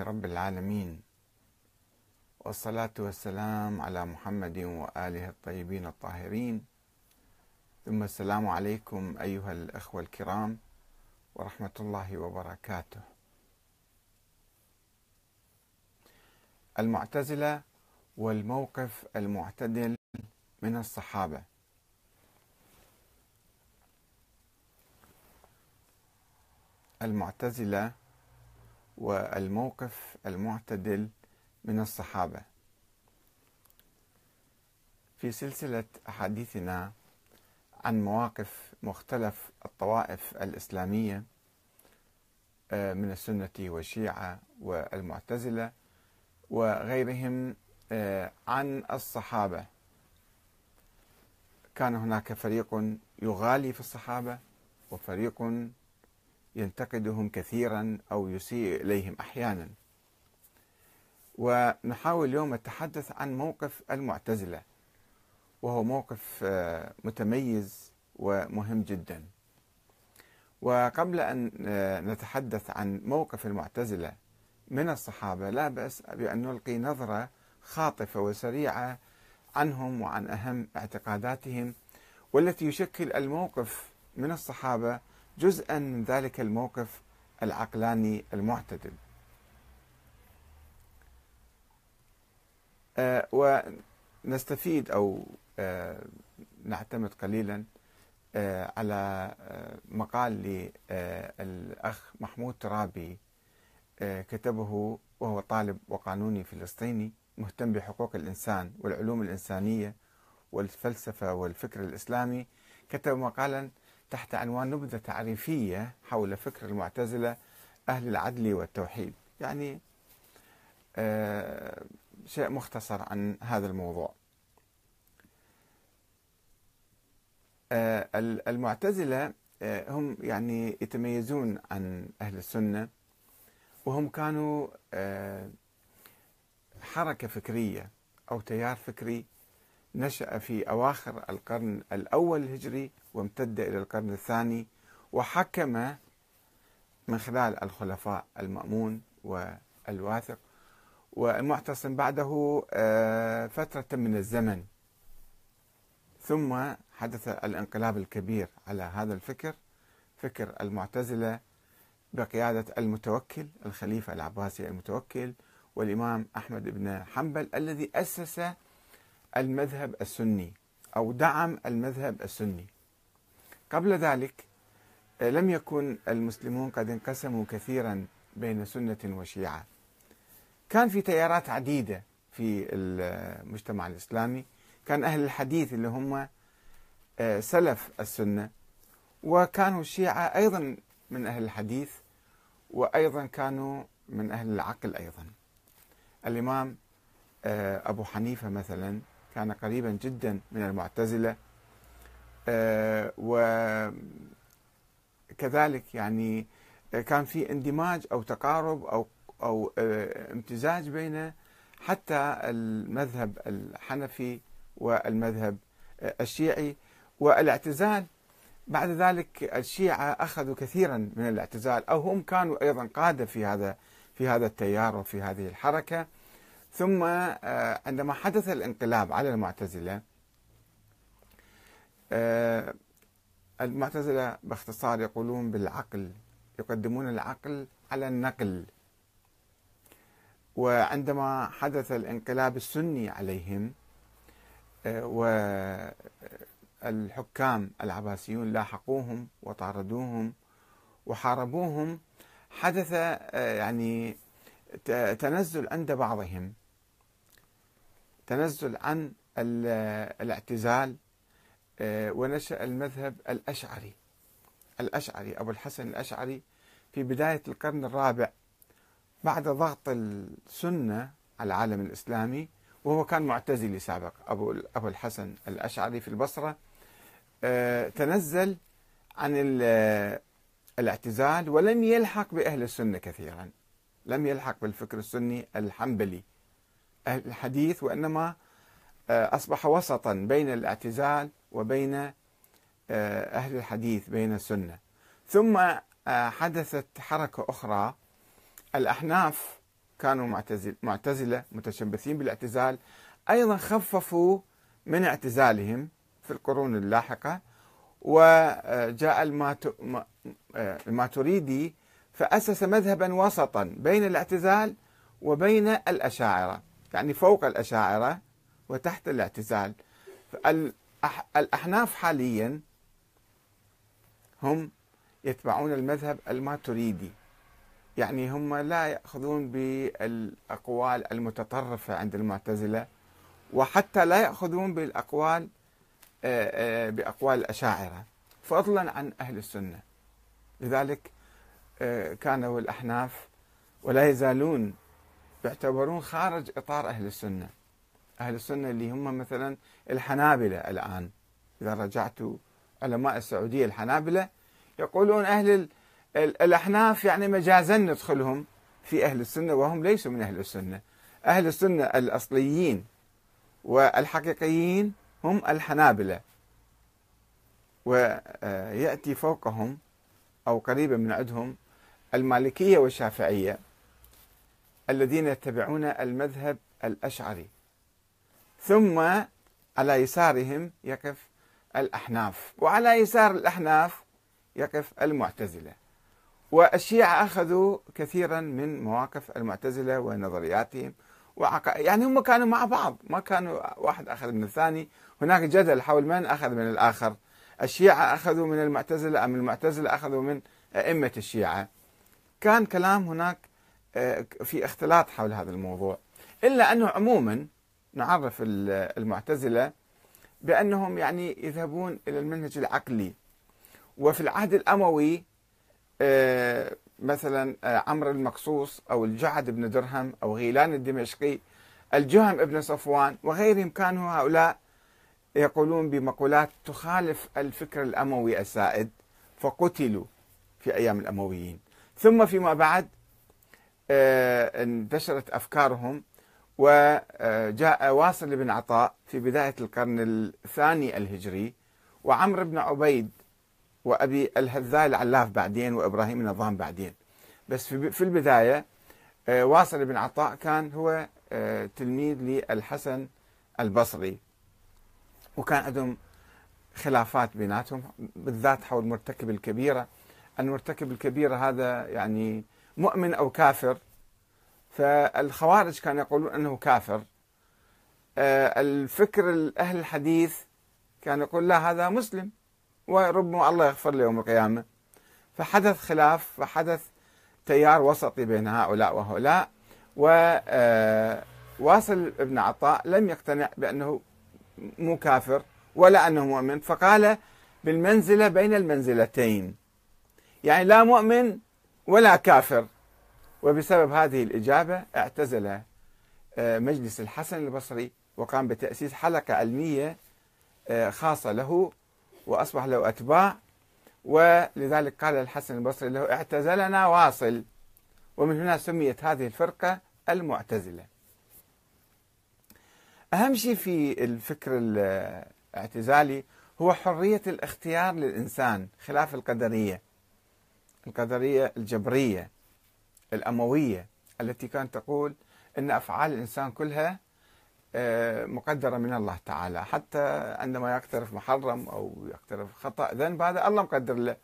رب العالمين. والصلاة والسلام على محمد وآله الطيبين الطاهرين. ثم السلام عليكم أيها الأخوة الكرام ورحمة الله وبركاته. المعتزلة والموقف المعتدل من الصحابة. المعتزلة والموقف المعتدل من الصحابة. في سلسلة أحاديثنا عن مواقف مختلف الطوائف الإسلامية آه، من السنة والشيعة والمعتزلة وغيرهم آه، عن الصحابة. كان هناك فريق يغالي في الصحابة وفريق ينتقدهم كثيرا أو يسيء إليهم أحيانا. ونحاول اليوم التحدث عن موقف المعتزلة وهو موقف آه، متميز ومهم جدا. وقبل أن آه، نتحدث عن موقف المعتزلة من الصحابة لا بأس بأن نلقي نظرة خاطفة وسريعة عنهم وعن أهم اعتقاداتهم والتي يشكل الموقف من الصحابة جزءا من ذلك الموقف العقلاني المعتدل. آه، ونستفيد أو آه، نعتمد قليلا آه، على مقال للأخ محمود ترابي كتبه وهو طالب وقانوني فلسطيني مهتم بحقوق الإنسان والعلوم الإنسانية والفلسفة والفكر الإسلامي. كتب مقالا تحت عنوان نبذة تعريفية حول فكر المعتزلة أهل العدل والتوحيد. يعني آه شيء مختصر عن هذا الموضوع. آه المعتزلة آه هم يعني يتميزون عن أهل السنة وهم كانوا حركة فكرية أو تيار فكري نشأ في أواخر القرن الأول الهجري وامتد إلى القرن الثاني وحكم من خلال الخلفاء المأمون والواثق والمعتصم بعده آه، فترة من الزمن. ثم حدث الانقلاب الكبير على هذا الفكر فكر المعتزلة بقيادة المتوكل الخليفة العباسي المتوكل والإمام أحمد بن حنبل الذي أسس المذهب السني أو دعم المذهب السني. قبل ذلك آه، لم يكن المسلمون قد انقسموا كثيرا بين سنة وشيعة. كان في تيارات عديدة في المجتمع الإسلامي. كان أهل الحديث اللي هم آه، سلف السنة. وكانوا الشيعة أيضا من أهل الحديث وأيضا كانوا من أهل العقل أيضا. الإمام آه، أبو حنيفة مثلا كان قريبا جدا من المعتزلة. وكذلك يعني كان في اندماج أو تقارب أو أو آه، امتزاج بين حتى المذهب الحنفي والمذهب الشيعي والاعتزال. بعد ذلك الشيعة أخذوا كثيرا من الاعتزال أو هم كانوا أيضا قادة في هذا في هذا التيار وفي هذه الحركة. ثم آه، عندما حدث الانقلاب على المعتزلة آه، المعتزلة باختصار يقولون بالعقل يقدمون العقل على النقل. وعندما حدث الانقلاب السني عليهم آه، والحكام العباسيون لاحقوهم وطاردوهم وحاربوهم حدث يعني تنزل عند بعضهم تنزل عن الاعتزال آه، ونشأ المذهب الأشعري الأشعري أبو الحسن الأشعري في بداية القرن الرابع بعد ضغط السنة على العالم الإسلامي وهو كان معتزلي سابق أبو أبو الحسن الأشعري في البصرة. آه، تنزل عن الاعتزال ولم يلحق بأهل السنة كثيرا لم يلحق بالفكر السني الحنبلي. الحديث وإنما آه، أصبح وسطا بين الاعتزال وبين آه، أهل الحديث بين السنة. ثم آه، حدثت حركة أخرى. الأحناف كانوا معتزل معتزلة متشبثين بالاعتزال. أيضا خففوا من اعتزالهم في القرون اللاحقة. وجاء الماتريدي فأسس مذهبا وسطا بين الاعتزال وبين الأشاعرة يعني فوق الأشاعرة وتحت الاعتزال. الأحناف حاليا هم يتبعون المذهب الماتريدي. يعني هم لا يأخذون بالأقوال المتطرفة عند المعتزلة وحتى لا يأخذون بالأقوال بأقوال الأشاعرة فضلا عن أهل السنة. لذلك كانوا الأحناف ولا يزالون يعتبرون خارج إطار أهل السنة. أهل السنة اللي هم مثلا الحنابلة الآن. إذا رجعت علماء السعودية الحنابلة يقولون أهل الأحناف يعني مجازا ندخلهم في أهل السنة وهم ليسوا من أهل السنة. أهل السنة الأصليين والحقيقيين هم الحنابلة. ويأتي فوقهم أو قريبا من عندهم المالكية والشافعية الذين يتبعون المذهب الأشعري. ثم على يسارهم يقف الأحناف وعلى يسار الأحناف يقف المعتزلة. والشيعة أخذوا كثيرا من مواقف المعتزلة ونظرياتهم وعق... يعني هم كانوا مع بعض ما كانوا واحد أخذ من الثاني. هناك جدل حول من أخذ من الآخر الشيعة أخذوا من المعتزلة أم المعتزلة أخذوا من أئمة الشيعة؟ كان كلام هناك آه، في اختلاط حول هذا الموضوع. إلا أنه عموما نعرف المعتزلة بأنهم يعني يذهبون إلى المنهج العقلي. وفي العهد الأموي آه، مثلا آه، عمرو المقصوص أو الجعد بن درهم أو غيلان الدمشقي الجهم بن صفوان وغيرهم كانوا هؤلاء يقولون بمقولات تخالف الفكر الأموي السائد فقتلوا في أيام الأمويين. ثم فيما بعد آه، انتشرت أفكارهم وجاء واصل بن عطاء في بداية القرن الثاني الهجري وعمرو بن عبيد وأبي الهذاء العلاف بعدين وإبراهيم النظام بعدين. بس في البداية آه، واصل بن عطاء كان هو آه، تلميذ للحسن البصري. وكان عندهم خلافات بيناتهم بالذات حول مرتكب الكبيرة. المرتكب الكبيرة هذا يعني مؤمن أو كافر فالخوارج كانوا يقولون أنه كافر. آه، الفكر أهل الحديث كان يقول لا هذا مسلم وربما الله يغفر له يوم القيامة. فحدث خلاف فحدث تيار وسطي بين هؤلاء وهؤلاء وواصل ابن عطاء لم يقتنع بأنه مو كافر ولا أنه مؤمن فقال بالمنزلة بين المنزلتين. يعني لا مؤمن ولا كافر. وبسبب هذه الإجابة اعتزل آه، مجلس الحسن البصري وقام بتأسيس حلقة علمية آه، خاصة له وأصبح له أتباع. ولذلك قال الحسن البصري له اعتزلنا واصل. ومن هنا سميت هذه الفرقة المعتزلة. أهم شيء في الفكر الاعتزالي هو حرية الاختيار للإنسان خلاف القدرية القدرية الجبرية. الأموية التي كانت تقول أن أفعال الإنسان كلها آه، مقدرة من الله تعالى حتى عندما يقترف محرم أو يقترف خطأ ذنب هذا الله مقدر له.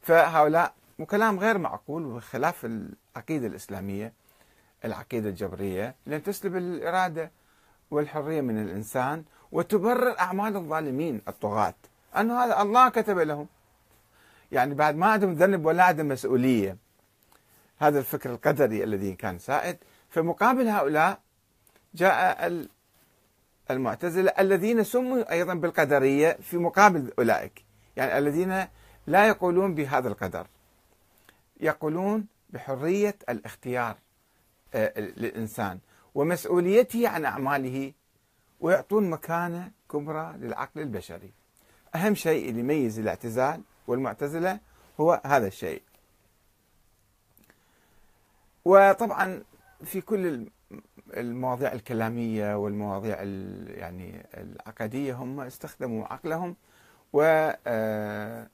فهؤلاء وكلام غير معقول وخلاف العقيدة الإسلامية العقيدة الجبرية لأن تسلب الإرادة والحرية من الإنسان وتبرر أعمال الظالمين الطغاة. أنه هذا الله كتب لهم. يعني بعد ما عندهم ذنب ولا عندهم مسؤولية. هذا الفكر القدري الذي كان سائد. فمقابل هؤلاء جاء المعتزلة الذين سموا أيضا بالقدرية في مقابل أولئك. يعني الذين لا يقولون بهذا القدر يقولون بحرية الاختيار آه، للإنسان ومسؤوليته عن أعماله ويعطون مكانة كبرى للعقل البشري. أهم شيء اللي يميز الاعتزال والمعتزلة هو هذا الشيء. وطبعا في كل المواضيع الكلامية والمواضيع يعني العقدية هم استخدموا عقلهم و آه،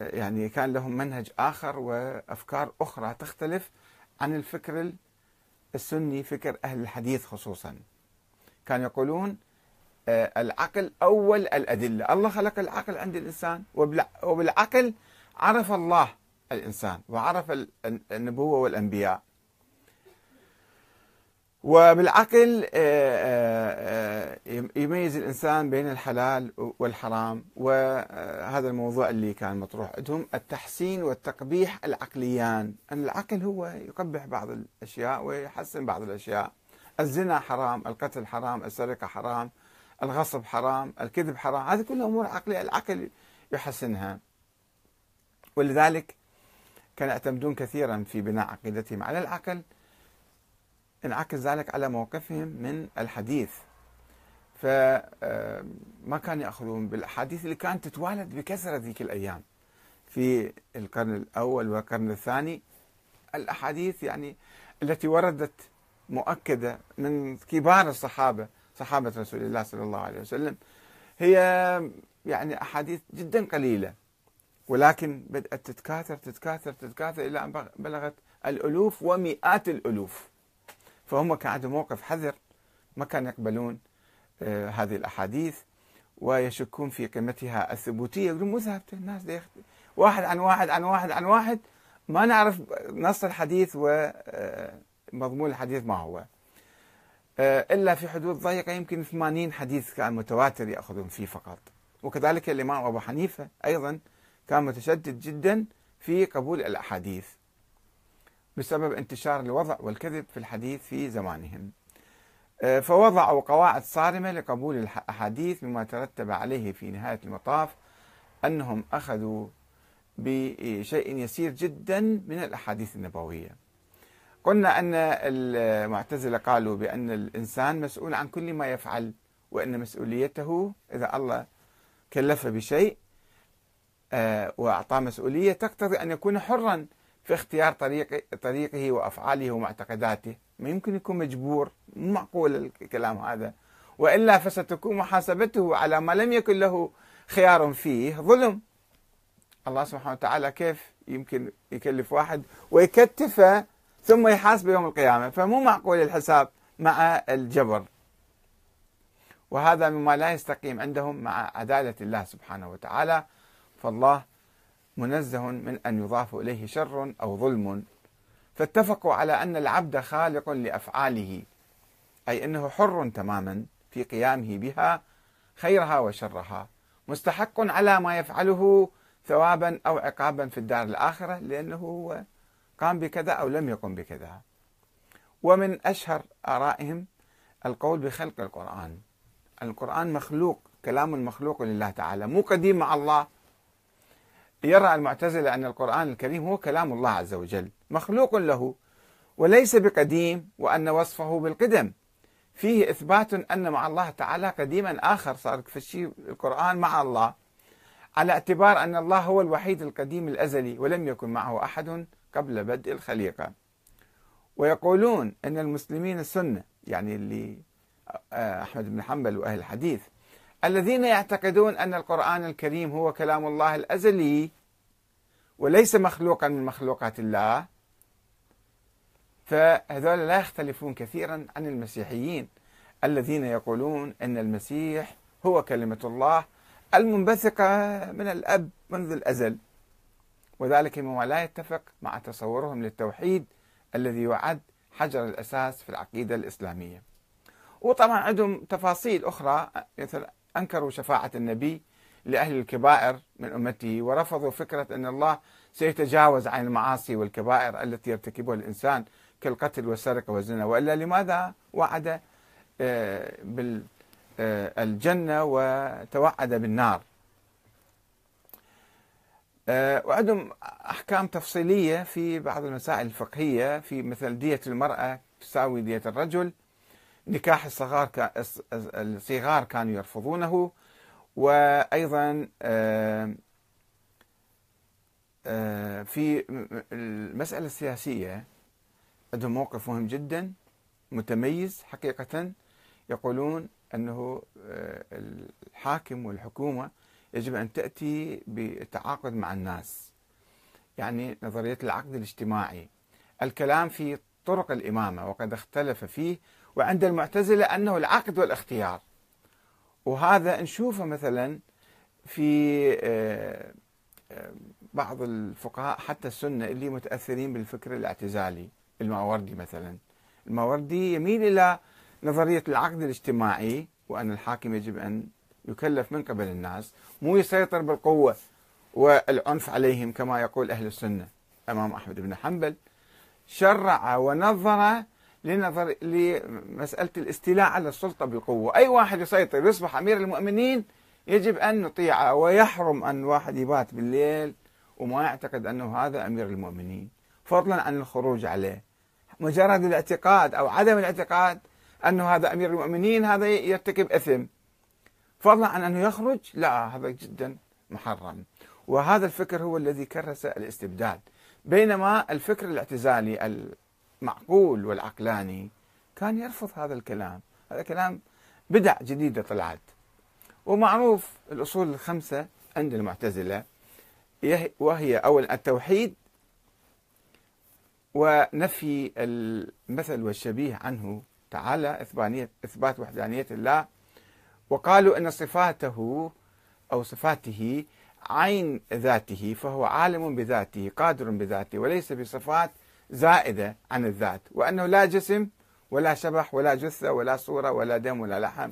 يعني كان لهم منهج آخر وأفكار أخرى تختلف عن الفكر السني فكر أهل الحديث خصوصا. كانوا يقولون آه، العقل أول الأدلة. الله خلق العقل عند الإنسان وبالعقل عرف الله الإنسان وعرف النبوة والأنبياء. وبالعقل آه، آه، آه، يميز الإنسان بين الحلال والحرام وهذا الموضوع اللي كان مطروح عندهم التحسين والتقبيح العقليان. أن العقل هو يقبح بعض الأشياء ويحسن بعض الأشياء. الزنا حرام القتل حرام السرقة حرام الغصب حرام الكذب حرام. هذه كلها أمور عقلية العقل يحسنها. ولذلك كانوا يعتمدون كثيرا في بناء عقيدتهم على العقل. انعكس ذلك على موقفهم من الحديث. فما آه، كانوا يأخذون بالأحاديث اللي كانت تتوالد بكثرة ذيك الأيام. في القرن الأول والقرن الثاني الأحاديث يعني التي وردت مؤكدة من كبار الصحابة صحابة رسول الله صلى الله عليه وسلم. هي يعني أحاديث جدا قليلة ولكن بدأت تتكاثر تتكاثر تتكاثر إلى أن بلغت الألوف ومئات الألوف. فهم كان عندهم موقف حذر ما كانوا يقبلون آه، هذه الأحاديث ويشكون في قيمتها الثبوتية. يقولون مو ثابتة الناس واحد عن واحد عن واحد عن واحد ما نعرف نص الحديث ومضمون آه، الحديث ما هو. آه، إلا في حدود ضيقة يمكن 80 حديث كان متواتر يأخذون فيه فقط. وكذلك الإمام أبو حنيفة أيضا كان متشدد جدا في قبول الأحاديث. بسبب انتشار الوضع والكذب في الحديث في زمانهم. آه، فوضعوا قواعد صارمة لقبول الأحاديث مما ترتب عليه في نهاية المطاف أنهم أخذوا بشيء يسير جدا من الأحاديث النبوية. قلنا أن المعتزلة قالوا بأن الإنسان مسؤول عن كل ما يفعل وأن مسؤوليته إذا الله كلفه بشيء آه، وأعطاه مسؤولية تقتضي أن يكون حرا في اختيار طريق طريقه وأفعاله ومعتقداته. ما يمكن يكون مجبور مو معقول الكلام هذا. وإلا فستكون محاسبته على ما لم يكن له خيار فيه ظلم. الله سبحانه وتعالى كيف يمكن يكلف واحد ويكتفه ثم يحاسبه يوم القيامة؟ فمو معقول الحساب مع الجبر. وهذا مما لا يستقيم عندهم مع عدالة الله سبحانه وتعالى. فالله منزه من أن يضاف إليه شر أو ظلم. فاتفقوا على أن العبد خالق لأفعاله أي أنه حر تماما في قيامه بها خيرها وشرها. مستحق على ما يفعله ثوابا أو عقابا في الدار الآخرة لأنه هو قام بكذا أو لم يقم بكذا. ومن أشهر آرائهم القول بخلق القرآن. القرآن مخلوق كلام مخلوق لله تعالى مو قديم مع الله. يرى المعتزلة أن القرآن الكريم هو كلام الله عز وجل مخلوق له وليس بقديم وأن وصفه بالقدم. فيه إثبات أن مع الله تعالى قديما آخر صار الشيء القرآن مع الله على اعتبار أن الله هو الوحيد القديم الأزلي ولم يكن معه أحد قبل بدء الخليقة. ويقولون أن المسلمين السنة يعني اللي آه، أحمد بن حنبل وأهل الحديث الذين يعتقدون أن القرآن الكريم هو كلام الله الأزلي وليس مخلوقا من مخلوقات الله. فهذول لا يختلفون كثيرا عن المسيحيين الذين يقولون أن المسيح هو كلمة الله المنبثقة من الأب منذ الأزل. وذلك مما لا يتفق مع تصورهم للتوحيد الذي يعد حجر الأساس في العقيدة الإسلامية. وطبعا عندهم تفاصيل أخرى مثل أنكروا شفاعة النبي لأهل الكبائر من أمته ورفضوا فكرة أن الله سيتجاوز عن المعاصي والكبائر التي يرتكبها الإنسان كالقتل والسرقة والزنا. وإلا لماذا وعد آه، بالجنة وتوعد بالنار؟ آه، وعندهم أحكام تفصيلية في بعض المسائل الفقهية في مثل دية المرأة تساوي دية الرجل. نكاح الصغار الصغار كانوا يرفضونه. وأيضا في المسألة السياسية عندهم موقف مهم جدا متميز حقيقة يقولون أنه الحاكم والحكومة يجب أن تأتي بالتعاقد مع الناس يعني نظرية العقد الاجتماعي. الكلام في طرق الإمامة وقد اختلف فيه وعند المعتزلة أنه العقد والاختيار. وهذا نشوفه مثلا في آه، آه، بعض الفقهاء حتى السنة اللي متأثرين بالفكر الاعتزالي الماوردي مثلا. الماوردي يميل إلى نظرية العقد الاجتماعي وأن الحاكم يجب أن يكلف من قبل الناس مو يسيطر بالقوة والعنف عليهم كما يقول أهل السنة أمام أحمد بن حنبل. شرع ونظر لنظر لمسألة الاستيلاء على السلطة بالقوة أي واحد يسيطر يصبح أمير المؤمنين يجب أن نطيعه ويحرم أن واحد يبات بالليل وما يعتقد أنه هذا أمير المؤمنين. فضلا عن الخروج عليه. مجرد الاعتقاد أو عدم الاعتقاد أنه هذا أمير المؤمنين هذا يرتكب إثم. فضلا عن أنه يخرج لا هذا جدا محرم. وهذا الفكر هو الذي كرس الاستبداد. بينما الفكر الاعتزالي المعقول والعقلاني كان يرفض هذا الكلام. هذا كلام بدع جديدة طلعت. ومعروف الأصول الخمسة عند المعتزلة. وهي أولا التوحيد ونفي المثل والشبيه عنه تعالى إثبات وحدانية الله. وقالوا أن صفاته أو صفاته عين ذاته فهو عالم بذاته قادر بذاته وليس بصفات زائدة عن الذات وأنه لا جسم ولا شبح ولا جثة ولا صورة ولا دم ولا لحم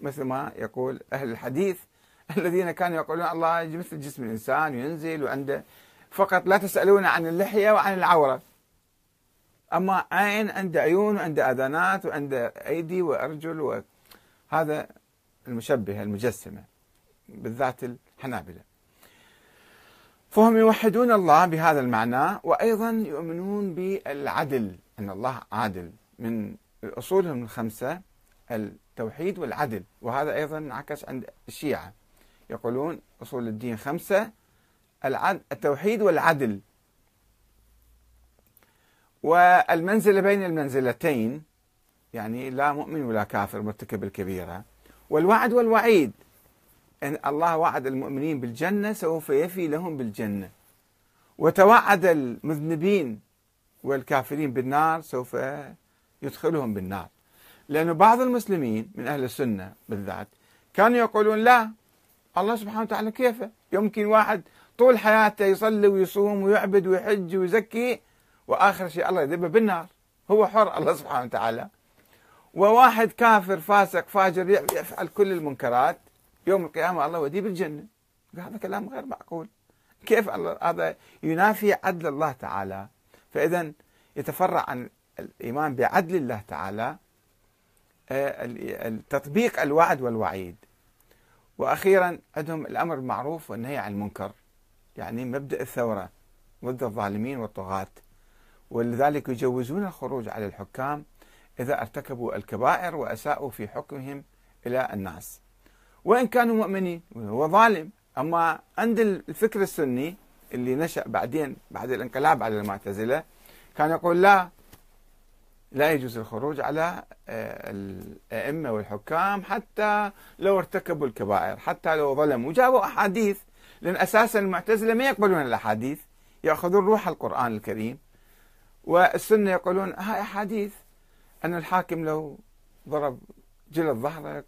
مثل ما يقول أهل الحديث الذين كانوا يقولون الله مثل جسم الإنسان وينزل وعنده. فقط لا تسألون عن اللحية وعن العورة. أما عين عنده عيون وعنده أذانات وعنده أيدي وأرجل وهذا المشبهة المجسمة بالذات الحنابلة. فهم يوحدون الله بهذا المعنى وأيضا يؤمنون بالعدل أن الله عادل. من أصولهم الخمسة التوحيد والعدل. وهذا أيضا انعكس عند الشيعة. يقولون أصول الدين خمسة التوحيد والعدل. والمنزلة بين المنزلتين يعني لا مؤمن ولا كافر مرتكب الكبيرة. والوعد والوعيد. أن الله وعد المؤمنين بالجنة سوف يفي لهم بالجنة. وتوعد المذنبين والكافرين بالنار سوف يدخلهم بالنار. لأن بعض المسلمين من أهل السنة بالذات كانوا يقولون لا الله سبحانه وتعالى كيف؟ يمكن واحد طول حياته يصلي ويصوم ويعبد ويحج ويزكي وآخر شيء الله يذبه بالنار. هو حر الله سبحانه وتعالى. وواحد كافر فاسق فاجر يفعل كل المنكرات. يوم القيامة الله يوديه بالجنة. هذا كلام غير معقول. كيف هذا ينافي عدل الله تعالى؟ فإذا يتفرع عن الإيمان بعدل الله تعالى آه، تطبيق الوعد والوعيد. وأخيرا عندهم الأمر بالمعروف والنهي عن المنكر. يعني مبدأ الثورة ضد الظالمين والطغاة. ولذلك يجوزون الخروج على الحكام إذا ارتكبوا الكبائر وأساءوا في حكمهم إلى الناس. وإن كانوا مؤمنين هو ظالم. أما عند الفكر السني اللي نشأ بعدين بعد الانقلاب على المعتزلة كان يقول لا لا يجوز الخروج على آه، الأئمة والحكام حتى لو ارتكبوا الكبائر حتى لو ظلموا. جابوا أحاديث لأن أساسا المعتزلة ما يقبلون الأحاديث يأخذون روح القرآن الكريم. والسنة يقولون هاي أحاديث أن الحاكم لو ضرب جلد ظهرك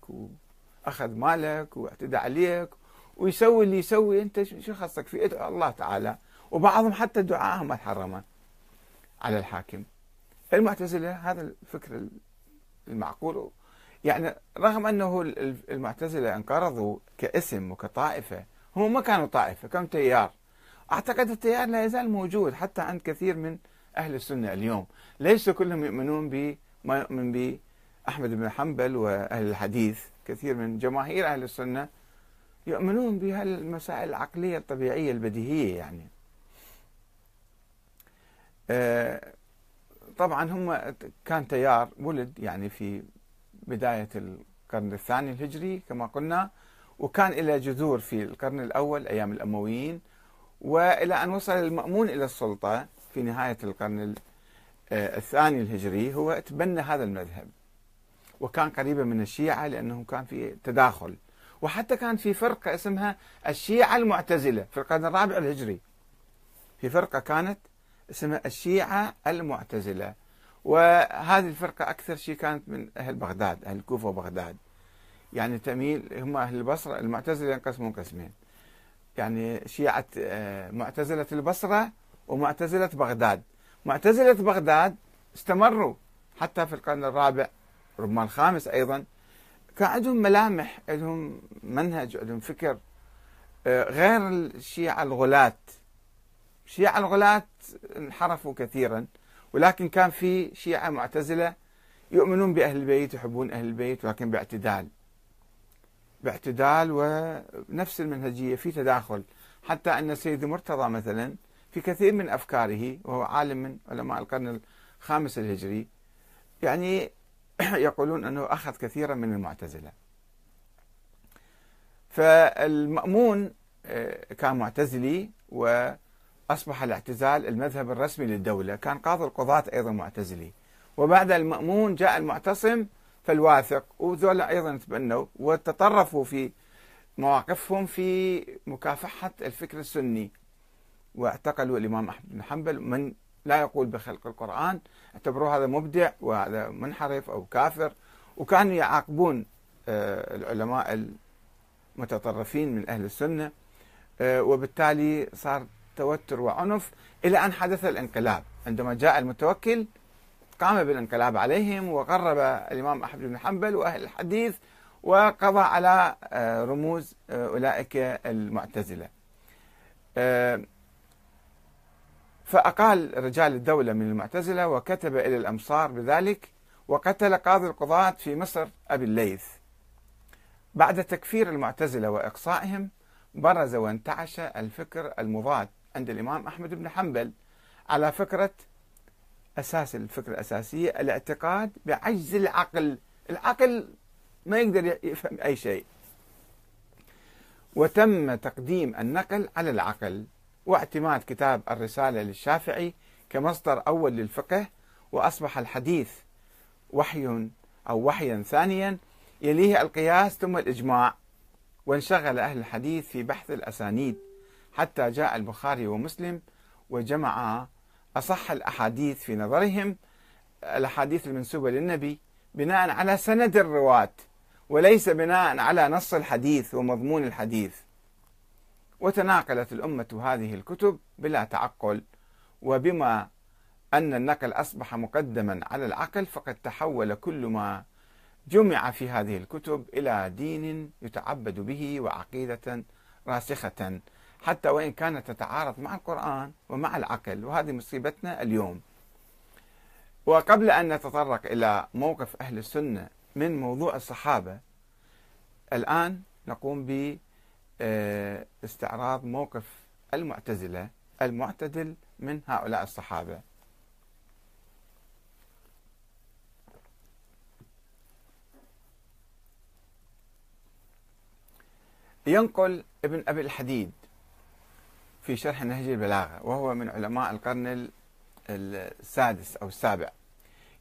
وأخذ مالك واعتدى عليك ويسوي اللي يسوي أنت شو خصك في الله تعالى. وبعضهم حتى دعائهم محرمة على الحاكم. المعتزلة هذا الفكر المعقول. يعني رغم أنه المعتزلة انقرضوا كاسم وكطائفة هم ما كانوا طائفة كانوا تيار. أعتقد التيار لا يزال موجود حتى عند كثير من أهل السنة اليوم. ليسوا كلهم يؤمنون بما يؤمن به أحمد بن حنبل وأهل الحديث. كثير من جماهير أهل السنة يؤمنون بهالمسائل العقلية الطبيعية البديهية يعني. آه، طبعا هم كان تيار ولد يعني في بداية القرن الثاني الهجري كما قلنا وكان إلى جذور في القرن الأول أيام الأمويين وإلى أن وصل المأمون إلى السلطة في نهاية القرن آه، الثاني الهجري هو تبنى هذا المذهب. وكان قريبا من الشيعة لأنه كان في تداخل. وحتى كان في فرقة اسمها الشيعة المعتزلة في القرن الرابع الهجري. في فرقة كانت اسمها الشيعة المعتزلة. وهذه الفرقة أكثر شيء كانت من أهل بغداد أهل الكوفة وبغداد. يعني تميل هم أهل البصرة المعتزلة ينقسمون قسمين. يعني شيعة آه، معتزلة البصرة ومعتزلة بغداد. معتزلة بغداد استمروا حتى في القرن الرابع ربما الخامس أيضا كان عندهم ملامح عندهم منهج عندهم فكر. آه، غير الشيعة الغلاة. الشيعة الغلاة انحرفوا كثيرا ولكن كان في شيعة معتزلة يؤمنون بأهل البيت يحبون أهل البيت ولكن باعتدال. باعتدال ونفس المنهجية في تداخل. حتى أن السيد مرتضى مثلا في كثير من أفكاره وهو عالم من علماء القرن الخامس الهجري يعني يقولون أنه أخذ كثيرا من المعتزلة. فالمأمون آه، كان معتزلي وأصبح الاعتزال المذهب الرسمي للدولة. كان قاضي القضاة أيضا معتزلي. وبعد المأمون جاء المعتصم فالواثق وذولا أيضا تبنوا وتطرفوا في مواقفهم في مكافحة الفكر السني. واعتقلوا الإمام أحمد بن حنبل من لا يقول بخلق القرآن اعتبروه هذا مبدع وهذا منحرف أو كافر. وكانوا يعاقبون آه، العلماء المتطرفين من أهل السنة آه، وبالتالي صار توتر وعنف إلى أن حدث الانقلاب. عندما جاء المتوكل قام بالانقلاب عليهم وقرب الإمام أحمد بن حنبل وأهل الحديث وقضى على آه، رموز أولئك المعتزلة. فأقال رجال الدولة من المعتزلة وكتب إلى الأمصار بذلك وقتل قاضي القضاة في مصر أبي الليث. بعد تكفير المعتزلة وإقصائهم برز وانتعش الفكر المضاد عند الإمام أحمد بن حنبل على فكرة أساس الفكرة الأساسية الاعتقاد بعجز العقل. العقل ما يقدر يفهم أي شيء. وتم تقديم النقل على العقل. واعتماد كتاب الرسالة للشافعي كمصدر أول للفقه وأصبح الحديث وحي أو وحيا ثانيا يليه القياس ثم الإجماع. وانشغل أهل الحديث في بحث الأسانيد حتى جاء البخاري ومسلم وجمع أصح الأحاديث في نظرهم الأحاديث المنسوبة للنبي بناء على سند الرواة وليس بناء على نص الحديث ومضمون الحديث. وتناقلت الأمة هذه الكتب بلا تعقل وبما أن النقل أصبح مقدما على العقل فقد تحول كل ما جمع في هذه الكتب إلى دين يتعبد به وعقيدة راسخة حتى وإن كانت تتعارض مع القرآن ومع العقل. وهذه مصيبتنا اليوم. وقبل أن نتطرق إلى موقف أهل السنة من موضوع الصحابة الآن نقوم استعراض موقف المعتزلة المعتدل من هؤلاء الصحابة. ينقل ابن أبي الحديد في شرح نهج البلاغة وهو من علماء القرن السادس أو السابع.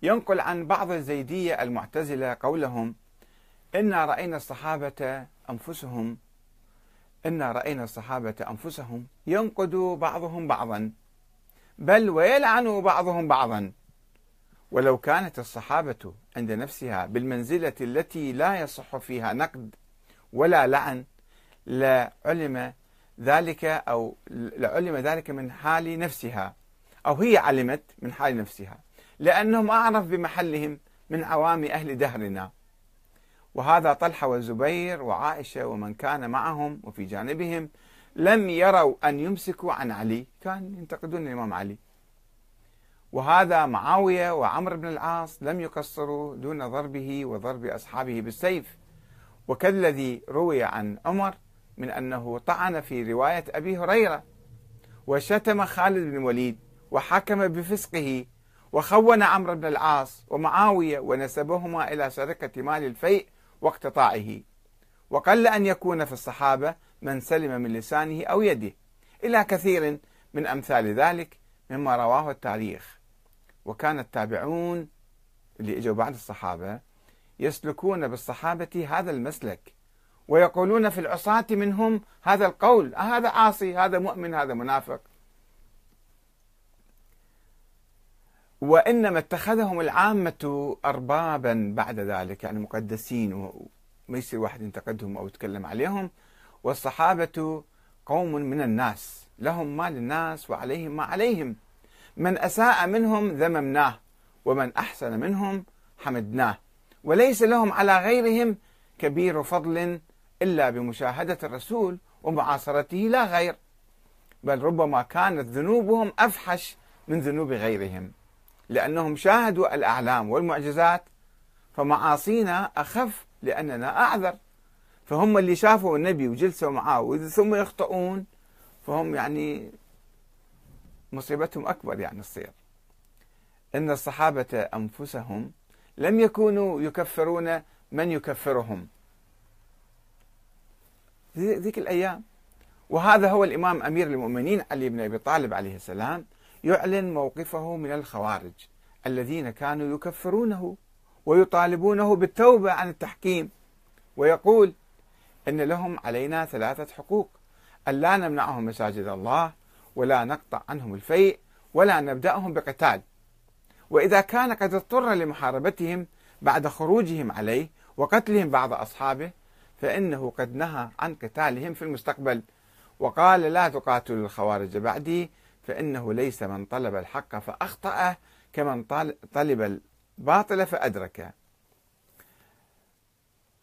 ينقل عن بعض الزيدية المعتزلة قولهم إنا رأينا الصحابة أنفسهم إنا رأينا الصحابة أنفسهم ينقد بعضهم بعضا بل ويلعن بعضهم بعضا. ولو كانت الصحابة عند نفسها بالمنزلة التي لا يصح فيها نقد ولا لعن لعلم ذلك أو لعلم ذلك من حال نفسها أو هي علمت من حال نفسها لأنهم أعرف بمحلهم من عوام أهل دهرنا. وهذا طلحة والزبير وعائشة ومن كان معهم وفي جانبهم لم يروا أن يمسكوا عن علي. كان ينتقدون الإمام علي. وهذا معاوية وعمر بن العاص لم يقصروا دون ضربه وضرب أصحابه بالسيف. وكالذي روي عن عمر من أنه طعن في رواية أبي هريرة. وشتم خالد بن الوليد وحكم بفسقه. وخون عمرو بن العاص ومعاوية ونسبهما إلى سرقة مال الفيء واقتطاعه وقل أن يكون في الصحابة من سلم من لسانه أو يده إلى كثير من أمثال ذلك مما رواه التاريخ. وكان التابعون اللي إجوا بعد الصحابة يسلكون بالصحابة هذا المسلك ويقولون في العصاة منهم هذا القول هذا عاصي هذا مؤمن هذا منافق. وإنما اتخذهم العامة أربابا بعد ذلك يعني مقدسين وما يصير واحد ينتقدهم أو يتكلم عليهم. والصحابة قوم من الناس لهم ما للناس وعليهم ما عليهم. من أساء منهم ذممناه ومن أحسن منهم حمدناه. وليس لهم على غيرهم كبير فضل إلا بمشاهدة الرسول ومعاصرته لا غير بل ربما كانت ذنوبهم أفحش من ذنوب غيرهم. لأنهم شاهدوا الأعلام والمعجزات فمعاصينا أخف لأننا أعذر. فهم اللي شافوا النبي وجلسوا معاه ثم يخطئون فهم يعني مصيبتهم أكبر يعني تصير. إن الصحابة أنفسهم لم يكونوا يكفرون من يكفرهم. ذيك الأيام. وهذا هو الإمام أمير المؤمنين علي بن أبي طالب عليه السلام يعلن موقفه من الخوارج الذين كانوا يكفرونه ويطالبونه بالتوبة عن التحكيم. ويقول إن لهم علينا ثلاثة حقوق. ألا نمنعهم مساجد الله ولا نقطع عنهم الفيء ولا نبدأهم بقتال. وإذا كان قد اضطر لمحاربتهم بعد خروجهم عليه وقتلهم بعض أصحابه فإنه قد نهى عن قتالهم في المستقبل. وقال لا تقاتلوا الخوارج بعدي فإنه ليس من طلب الحق فأخطأ كمن طلب الباطل فأدركه.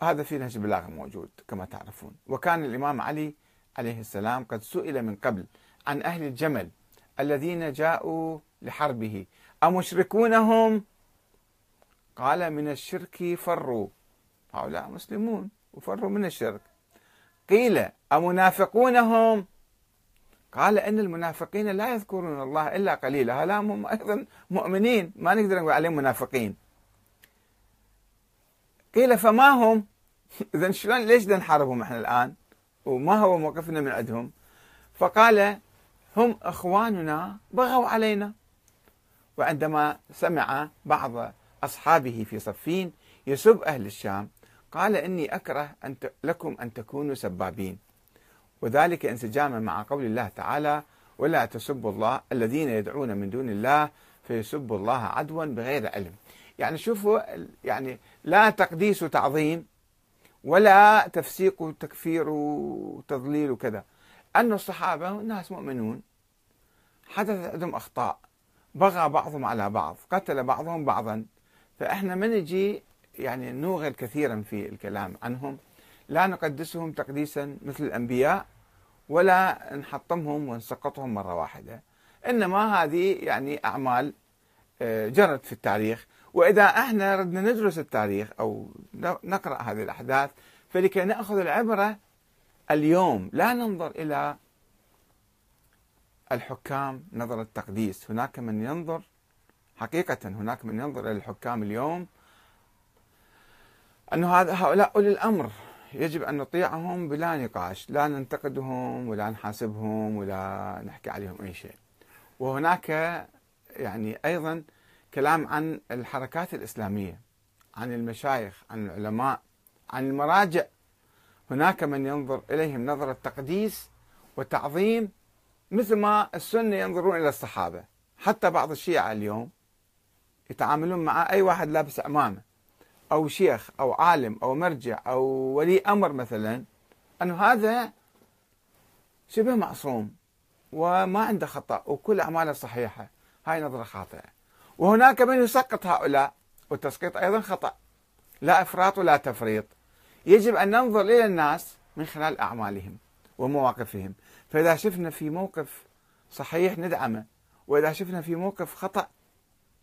هذا في نهج البلاغة موجود كما تعرفون. وكان الإمام علي عليه السلام قد سئل من قبل عن أهل الجمل الذين جاءوا لحربه. أمشركونهم؟ قال من الشرك فروا. هؤلاء مسلمون وفروا من الشرك. قيل أمنافقونهم؟ قال إن المنافقين لا يذكرون الله إلا قليلا. هؤلاء هم أيضا مؤمنين. ما نقدر نقول عليهم منافقين. قيل فما هم؟ إذا شلون ليش نحاربهم إحنا الآن؟ وما هو موقفنا من عندهم؟ فقال هم إخواننا بغوا علينا. وعندما سمع بعض أصحابه في صفين يسب أهل الشام قال إني أكره أن لكم أن تكونوا سبابين. وذلك انسجاما مع قول الله تعالى ولا تسبوا الله الذين يدعون من دون الله فيسبوا الله عدوا بغير علم. يعني شوفوا يعني لا تقديس وتعظيم ولا تفسيق وتكفير وتضليل وكذا. أن الصحابة ناس مؤمنون. حدثت عندهم أخطاء. بغى بعضهم على بعض. قتل بعضهم بعضا. فإحنا ما نجي يعني نوغل كثيرا في الكلام عنهم. لا نقدسهم تقديسا مثل الأنبياء. ولا نحطمهم ونسقطهم مرة واحدة. إنما هذه يعني أعمال آه، جرت في التاريخ. وإذا إحنا ردنا ندرس التاريخ أو نقرأ هذه الأحداث فلكي نأخذ العبرة اليوم لا ننظر إلى الحكام نظر التقديس. هناك من ينظر حقيقة هناك من ينظر إلى الحكام اليوم أن هؤلاء أولي الأمر. يجب أن نطيعهم بلا نقاش لا ننتقدهم ولا نحاسبهم ولا نحكي عليهم أي شيء. وهناك يعني أيضا كلام عن الحركات الإسلامية عن المشايخ عن العلماء عن المراجع. هناك من ينظر إليهم نظرة تقديس وتعظيم مثل ما السنة ينظرون إلى الصحابة. حتى بعض الشيعة اليوم يتعاملون مع أي واحد لابس عمامة أو شيخ أو عالم أو مرجع أو ولي أمر مثلا أنه هذا شبه معصوم وما عنده خطأ وكل أعماله صحيحة. هاي نظرة خاطئة. وهناك من يسقط هؤلاء والتسقيط أيضا خطأ. لا إفراط ولا تفريط. يجب أن ننظر إلى الناس من خلال أعمالهم ومواقفهم. فإذا شفنا في موقف صحيح ندعمه وإذا شفنا في موقف خطأ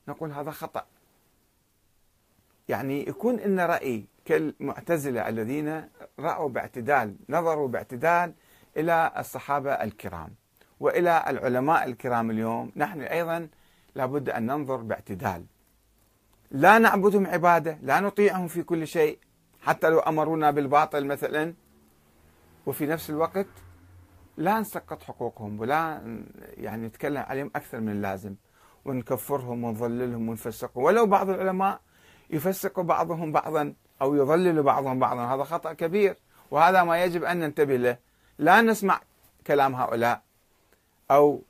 نقول هذا خطأ. يعني يكون لنا رأي كالمعتزلة الذين رأوا باعتدال نظروا باعتدال إلى الصحابة الكرام وإلى العلماء الكرام اليوم. نحن أيضا لابد أن ننظر باعتدال. لا نعبدهم عبادة لا نطيعهم في كل شيء حتى لو أمرونا بالباطل مثلا. وفي نفس الوقت لا نسقط حقوقهم ولا يعني نتكلم عليهم أكثر من اللازم. ونكفرهم ونضللهم ونفسقهم. ولو بعض العلماء يفسق بعضهم بعضا أو يضلل بعضهم بعضا. هذا خطأ كبير وهذا ما يجب أن ننتبه له. لا نسمع كلام هؤلاء أو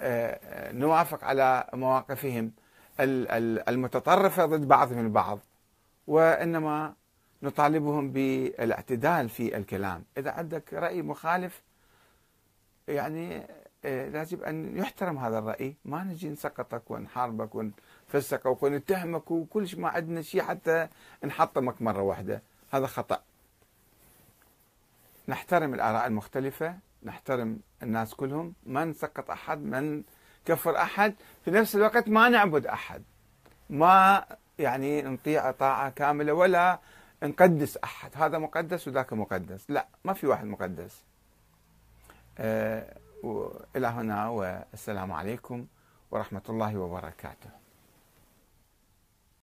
آه، نوافق على مواقفهم المتطرفة ضد بعضهم البعض وإنما نطالبهم بالاعتدال في الكلام. إذا عندك رأي مخالف يعني آه، لازم أن يحترم هذا الرأي. ما نجي نسقطك ونحاربك ونفسقك ونتهمك وكل شيء ما عندنا شيء حتى نحطمك مرة واحدة. هذا خطأ. نحترم الآراء المختلفة نحترم الناس كلهم. ما نسقط أحد ما نكفر أحد في نفس الوقت ما نعبد أحد. ما يعني نطيع طاعة كاملة ولا نقدس أحد. هذا مقدس وذاك مقدس. لا ما في واحد مقدس. آه، إلى هنا والسلام عليكم ورحمة الله وبركاته.